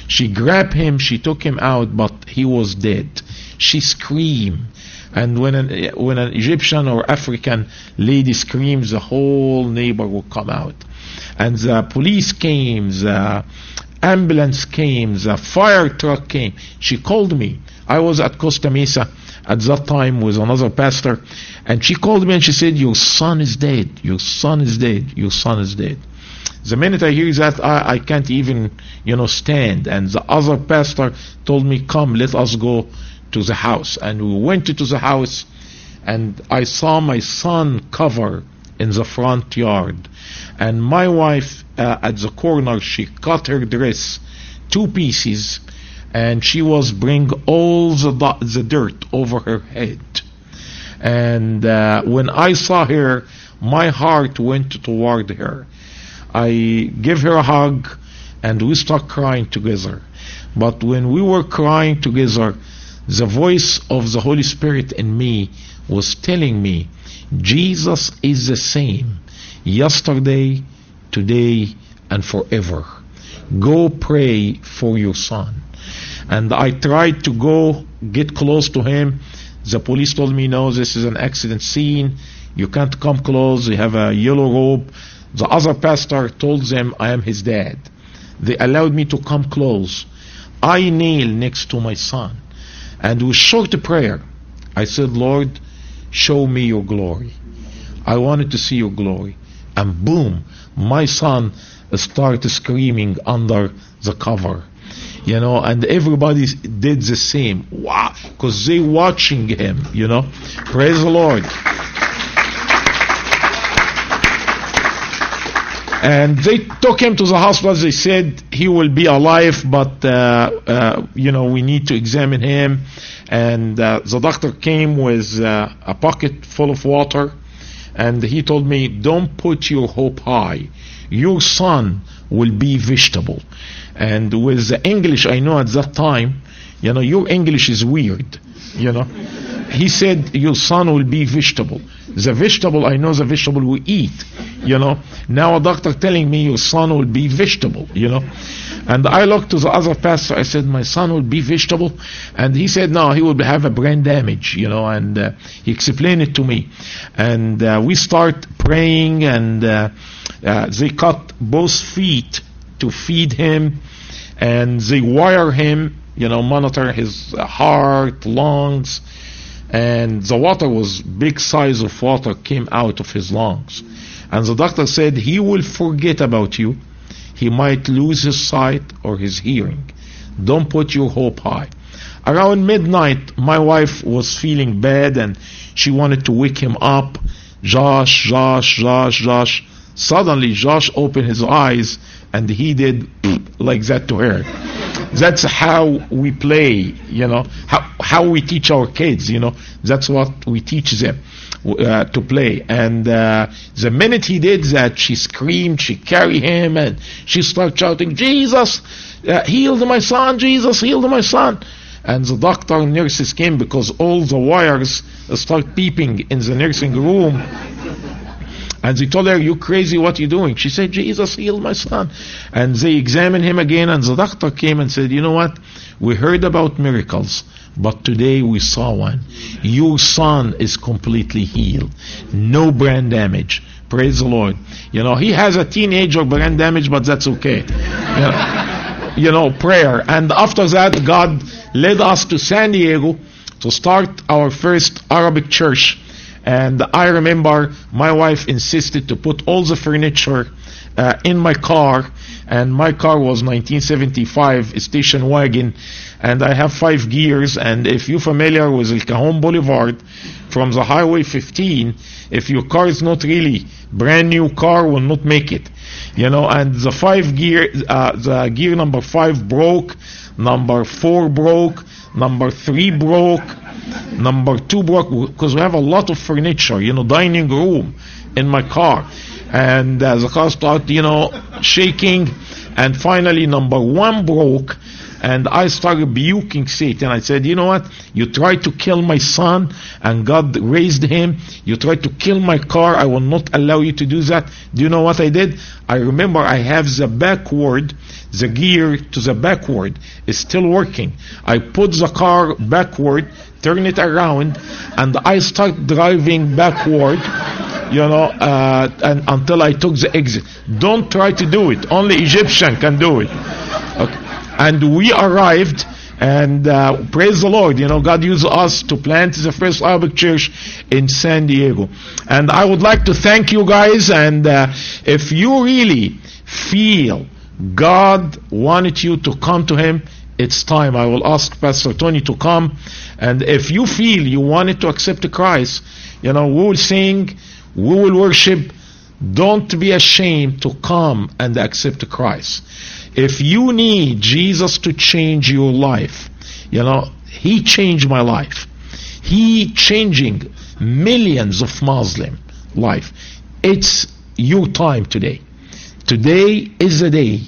She grabbed him, she took him out, but he was dead. She screamed. And when an, when an Egyptian or African lady screams, the whole neighbor will come out. And the police came, the ambulance came, the fire truck came. She called me. I was at Costa Mesa at that time with another pastor, and she called me and she said, Your son is dead. Your son is dead. Your son is dead. The minute I hear that, I, I can't even, you know, stand. And the other pastor told me, Come, let us go to the house. And we went to the house, and I saw my son cover in the front yard. And my wife, uh, at the corner, she cut her dress two pieces, and she was bring all the, the dirt over her head. And uh, when I saw her, my heart went toward her. I gave her a hug, and we started crying together. But when we were crying together, the voice of the Holy Spirit in me was telling me, Jesus is the same yesterday, today, and forever. Go pray for your son. And I tried to go get close to him. The police told me, no, this is an accident scene. You can't come close. You have a yellow robe. The other pastor told them I am his dad. They allowed me to come close. I kneel next to my son. And with short prayer, I said, Lord, show me your glory. I wanted to see your glory. And boom, my son started screaming under the cover. You know, and everybody did the same. Wow, because they watching him, you know. Praise the Lord. And they took him to the hospital. They said he will be alive, but uh, uh, you know we need to examine him. And uh, the doctor came with uh, a pocket full of water, and he told me, "Don't put your hope high. Your son will be vegetable." And with the English I know at that time, you know, your English is weird. You know, he said your son will be vegetable. The vegetable, I know the vegetable we eat, you know. Now a doctor telling me your son will be vegetable, you know. And I looked to the other pastor, I said, my son will be vegetable. And he said, no, he will have a brain damage, you know, and uh, he explained it to me. And uh, we start praying and uh, uh they cut both feet to feed him and they wire him, you know, monitor his heart, lungs, and the water was big size of water came out of his lungs. And the doctor said he will forget about you. He might lose his sight or his hearing. Don't put your hope high. Around midnight, my wife was feeling bad and she wanted to wake him up. Josh, Josh, Josh, Josh. Suddenly, Josh opened his eyes and he did like that to her. That's how we play, you know, how, how we teach our kids, you know, that's what we teach them. Uh, to play. And uh, the minute he did that, she screamed, she carried him, and she started shouting, Jesus, uh, healed my son, Jesus, healed my son. And the doctor and nurses came because all the wires start peeping in the nursing room. And they told her, You crazy, what you doing? She said, Jesus healed my son. And they examined him again, and the doctor came and said, You know what? We heard about miracles, but today we saw one. Your son is completely healed. No brain damage. Praise the Lord. You know, he has a teenager brain damage, but that's okay. You know, you know, prayer. And after that, God led us to San Diego to start our first Arabic church and I remember my wife insisted to put all the furniture uh, in my car, and my car was 1975 station wagon, and I have five gears. And if you're familiar with El Cajon Boulevard from the Highway 15, if your car is not really brand new car, will not make it. You know, and the five gear, uh, the gear number five broke, number four broke, number three broke Number two because we have a lot of furniture, you know, dining room in my car. And uh, the car started, you know, shaking. And finally, number one broke. And I started rebuking Satan. I said, you know what? You tried to kill my son and God raised him. You tried to kill my car. I will not allow you to do that. Do you know what I did? I remember I have the backward, the gear to the backward is still working. I put the car backward, turn it around, and I start driving backward you know, uh, and until I took the exit. Don't try to do it. Only Egyptian can do it. Okay. And we arrived, and uh, praise the Lord, you know, God used us to plant the first Arabic church in San Diego. And I would like to thank you guys, and uh, if you really feel God wanted you to come to Him, it's time. I will ask Pastor Tony to come. And if you feel you wanted to accept Christ, you know, we will sing we will worship. Don't be ashamed to come and accept Christ. If you need Jesus to change your life, you know, He changed my life. He changing millions of Muslim life. It's your time today. Today is the day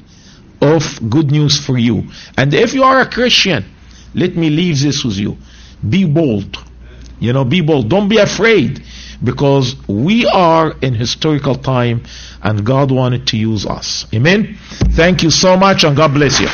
of good news for you. And if you are a Christian, let me leave this with you. Be bold. You know, be bold. Don't be afraid because we are in historical time and God wanted to use us. Amen. Thank you so much and God bless you.